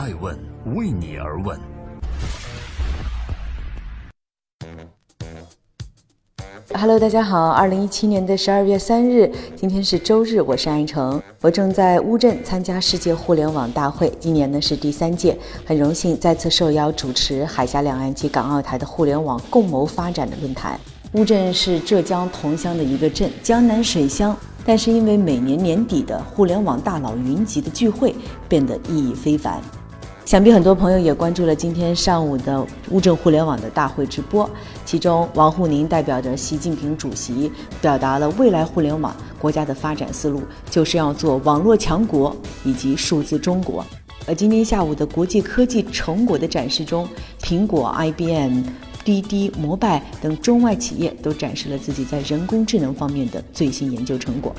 爱问为你而问。Hello，大家好，二零一七年的十二月三日，今天是周日，我是安成，我正在乌镇参加世界互联网大会，今年呢是第三届，很荣幸再次受邀主持海峡两岸及港澳台的互联网共谋发展的论坛。乌镇是浙江桐乡的一个镇，江南水乡。但是因为每年年底的互联网大佬云集的聚会变得意义非凡，想必很多朋友也关注了今天上午的乌镇互联网的大会直播。其中，王沪宁代表着习近平主席，表达了未来互联网国家的发展思路，就是要做网络强国以及数字中国。而今天下午的国际科技成果的展示中，苹果、IBM。滴滴、摩拜等中外企业都展示了自己在人工智能方面的最新研究成果。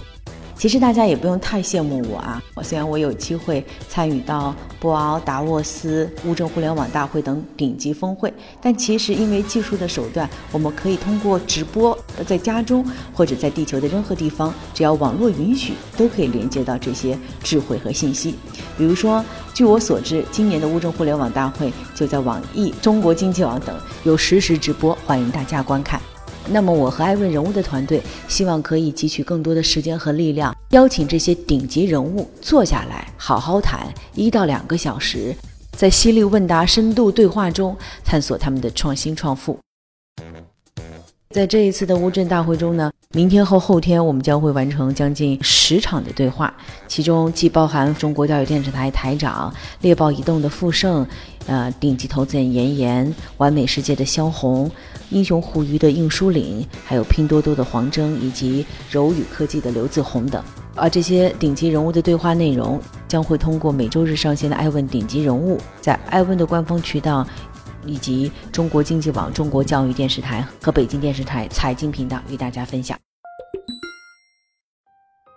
其实大家也不用太羡慕我啊！虽然我有机会参与到博鳌、达沃斯、乌镇互联网大会等顶级峰会，但其实因为技术的手段，我们可以通过直播，在家中或者在地球的任何地方，只要网络允许，都可以连接到这些智慧和信息。比如说，据我所知，今年的乌镇互联网大会就在网易、中国经济网等有实时直播，欢迎大家观看。那么，我和艾问人物的团队希望可以汲取更多的时间和力量，邀请这些顶级人物坐下来好好谈一到两个小时，在犀利问答、深度对话中探索他们的创新创富。在这一次的乌镇大会中呢，明天和后天我们将会完成将近十场的对话，其中既包含中国教育电视台台长、猎豹移动的傅盛，呃，顶级投资人严严、完美世界的肖红、英雄互娱的应书岭，还有拼多多的黄峥以及柔宇科技的刘自宏等。而这些顶级人物的对话内容将会通过每周日上线的《爱问顶级人物》在爱问的官方渠道。以及中国经济网、中国教育电视台和北京电视台财经频道与大家分享。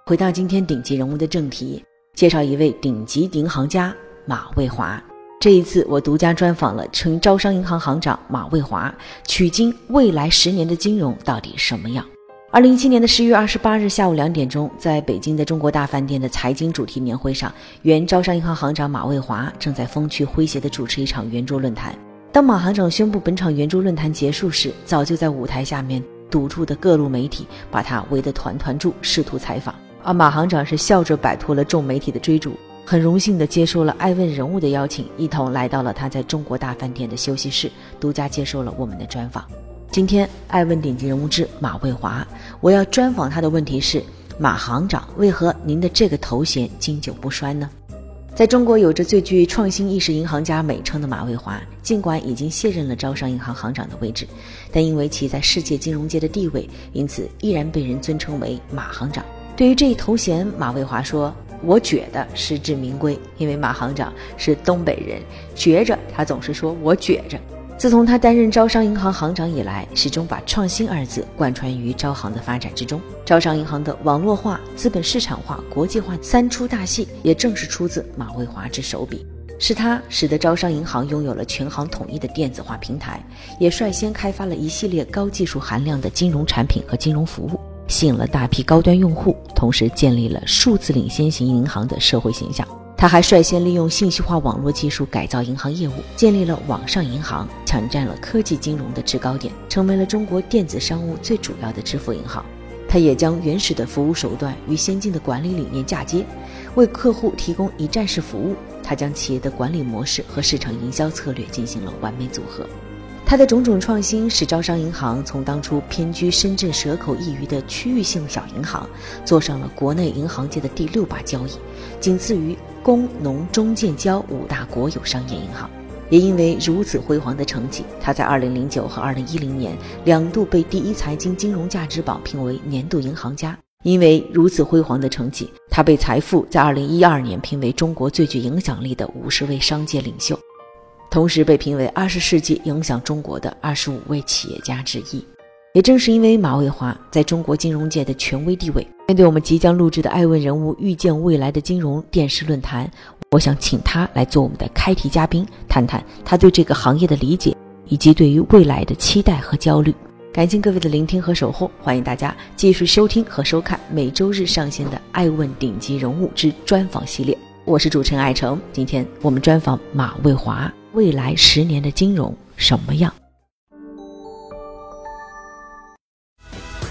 回到今天顶级人物的正题，介绍一位顶级银行家马蔚华。这一次我独家专访了前招商银行行长马蔚华，取经未来十年的金融到底什么样？二零一七年的十一月二十八日下午两点钟，在北京的中国大饭店的财经主题年会上，原招商银行行长马蔚华正在风趣诙谐地主持一场圆桌论坛。当马行长宣布本场圆桌论坛结束时，早就在舞台下面堵住的各路媒体把他围得团团转，试图采访。而马行长是笑着摆脱了众媒体的追逐，很荣幸地接受了爱问人物的邀请，一同来到了他在中国大饭店的休息室，独家接受了我们的专访。今天爱问顶级人物之马蔚华，我要专访他的问题是：马行长，为何您的这个头衔经久不衰呢？在中国有着最具创新意识银行家美称的马蔚华，尽管已经卸任了招商银行行长的位置，但因为其在世界金融界的地位，因此依然被人尊称为马行长。对于这一头衔，马蔚华说：“我觉得实至名归，因为马行长是东北人，觉着他总是说我觉着。”自从他担任招商银行行长以来，始终把“创新”二字贯穿于招行的发展之中。招商银行的网络化、资本市场化、国际化三出大戏，也正是出自马蔚华之手笔。是他使得招商银行拥有了全行统一的电子化平台，也率先开发了一系列高技术含量的金融产品和金融服务，吸引了大批高端用户，同时建立了数字领先型银行的社会形象。他还率先利用信息化网络技术改造银行业务，建立了网上银行，抢占了科技金融的制高点，成为了中国电子商务最主要的支付银行。他也将原始的服务手段与先进的管理理念嫁接，为客户提供一站式服务。他将企业的管理模式和市场营销策略进行了完美组合。他的种种创新，使招商银行从当初偏居深圳蛇口一隅的区域性小银行，坐上了国内银行界的第六把交椅，仅次于工农中建交五大国有商业银行。也因为如此辉煌的成绩，他在2009和2010年两度被第一财经金融价值榜评为年度银行家。因为如此辉煌的成绩，他被财富在2012年评为中国最具影响力的五十位商界领袖。同时被评为二十世纪影响中国的二十五位企业家之一。也正是因为马蔚华在中国金融界的权威地位，面对我们即将录制的《爱问人物预见未来的金融电视论坛》，我想请他来做我们的开题嘉宾，谈谈他对这个行业的理解，以及对于未来的期待和焦虑。感谢各位的聆听和守候，欢迎大家继续收听和收看每周日上线的《爱问顶级人物之专访》系列。我是主持人艾诚。今天我们专访马蔚华，未来十年的金融什么样？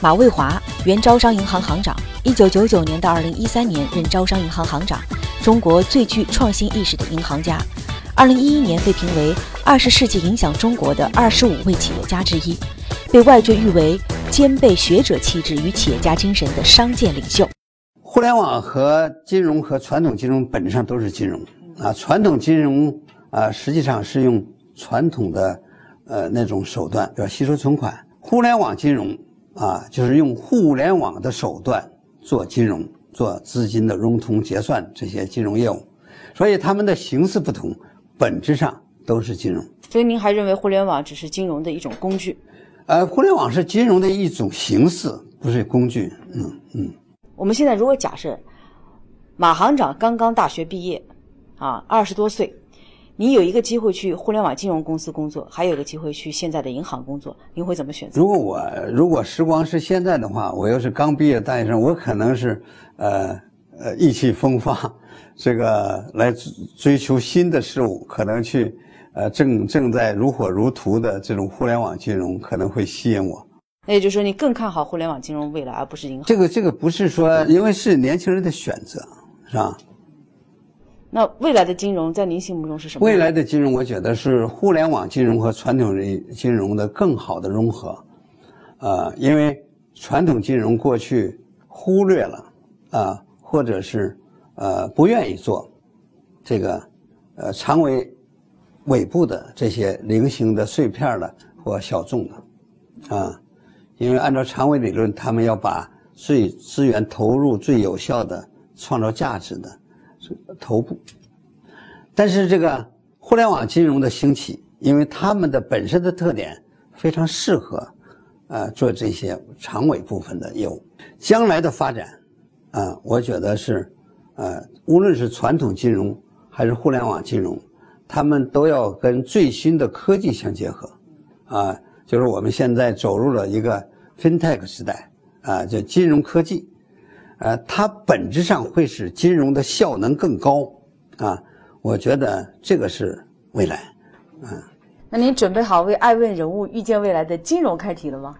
马蔚华，原招商银行行长，一九九九年到二零一三年任招商银行行长，中国最具创新意识的银行家。二零一一年被评为二十世纪影响中国的二十五位企业家之一，被外界誉为兼备学者气质与企业家精神的商界领袖。互联网和金融和传统金融本质上都是金融啊，传统金融啊实际上是用传统的呃那种手段，比如吸收存款，互联网金融。啊，就是用互联网的手段做金融、做资金的融通结算这些金融业务，所以他们的形式不同，本质上都是金融。所以您还认为互联网只是金融的一种工具？呃，互联网是金融的一种形式，不是工具。嗯嗯。我们现在如果假设马行长刚刚大学毕业，啊，二十多岁。你有一个机会去互联网金融公司工作，还有个机会去现在的银行工作，您会怎么选择？如果我如果时光是现在的话，我要是刚毕业大学生，我可能是呃呃意气风发，这个来追求新的事物，可能去呃正正在如火如荼的这种互联网金融可能会吸引我。那也就是说，你更看好互联网金融未来，而不是银行？这个这个不是说，因为是年轻人的选择，是吧？那未来的金融在您心目中是什么？未来的金融，我觉得是互联网金融和传统金融的更好的融合，呃，因为传统金融过去忽略了啊，或者是呃不愿意做这个呃长尾尾部的这些零星的碎片的或小众的啊，因为按照长尾理论，他们要把最资源投入最有效的创造价值的。头部，但是这个互联网金融的兴起，因为他们的本身的特点非常适合，呃，做这些长尾部分的业务。将来的发展，啊，我觉得是，呃，无论是传统金融还是互联网金融，他们都要跟最新的科技相结合，啊，就是我们现在走入了一个 FinTech 时代，啊，叫金融科技。呃，它本质上会使金融的效能更高，啊，我觉得这个是未来，嗯。那您准备好为爱问人物预见未来的金融开题了吗？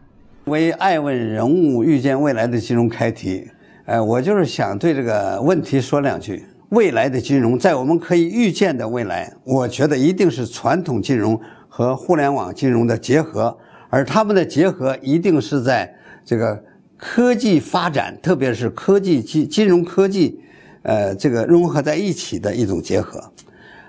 为爱问人物预见未来的金融开题，呃，我就是想对这个问题说两句。未来的金融，在我们可以预见的未来，我觉得一定是传统金融和互联网金融的结合，而他们的结合一定是在这个。科技发展，特别是科技金金融科技，呃，这个融合在一起的一种结合，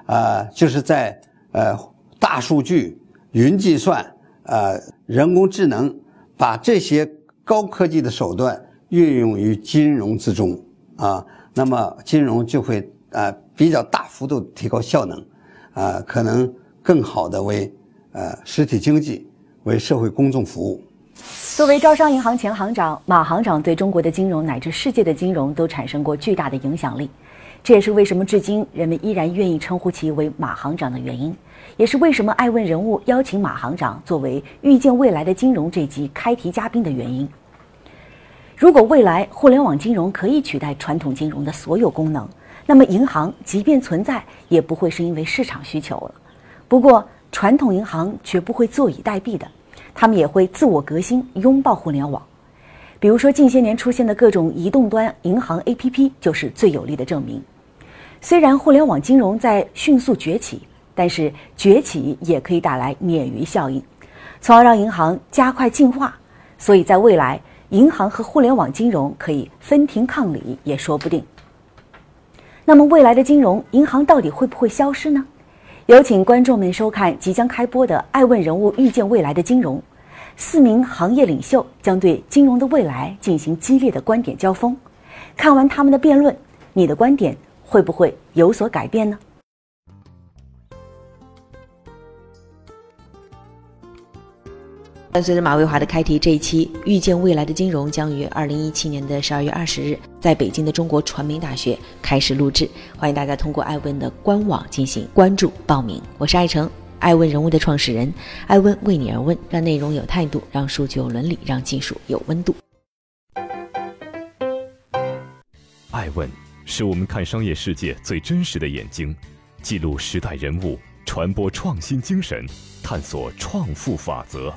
啊，就是在呃大数据、云计算、呃人工智能，把这些高科技的手段运用于金融之中。啊，那么金融就会啊比较大幅度提高效能，啊，可能更好的为呃实体经济、为社会公众服务。作为招商银行前行长，马行长对中国的金融乃至世界的金融都产生过巨大的影响力，这也是为什么至今人们依然愿意称呼其为马行长的原因，也是为什么爱问人物邀请马行长作为预见未来的金融这集开题嘉宾的原因。如果未来互联网金融可以取代传统金融的所有功能，那么银行即便存在，也不会是因为市场需求了。不过，传统银行绝不会坐以待毙的。他们也会自我革新，拥抱互联网。比如说，近些年出现的各种移动端银行 APP 就是最有力的证明。虽然互联网金融在迅速崛起，但是崛起也可以带来鲶鱼效应，从而让银行加快进化。所以在未来，银行和互联网金融可以分庭抗礼也说不定。那么，未来的金融银行到底会不会消失呢？有请观众们收看即将开播的《爱问人物遇见未来的金融》，四名行业领袖将对金融的未来进行激烈的观点交锋。看完他们的辩论，你的观点会不会有所改变呢？伴随着马蔚华的开题，这一期《预见未来的金融》将于二零一七年的十二月二十日，在北京的中国传媒大学开始录制。欢迎大家通过爱问的官网进行关注报名。我是艾成，爱问人物的创始人。爱问为你而问，让内容有态度，让数据有伦理，让技术有温度。爱问是我们看商业世界最真实的眼睛，记录时代人物，传播创新精神，探索创富法则。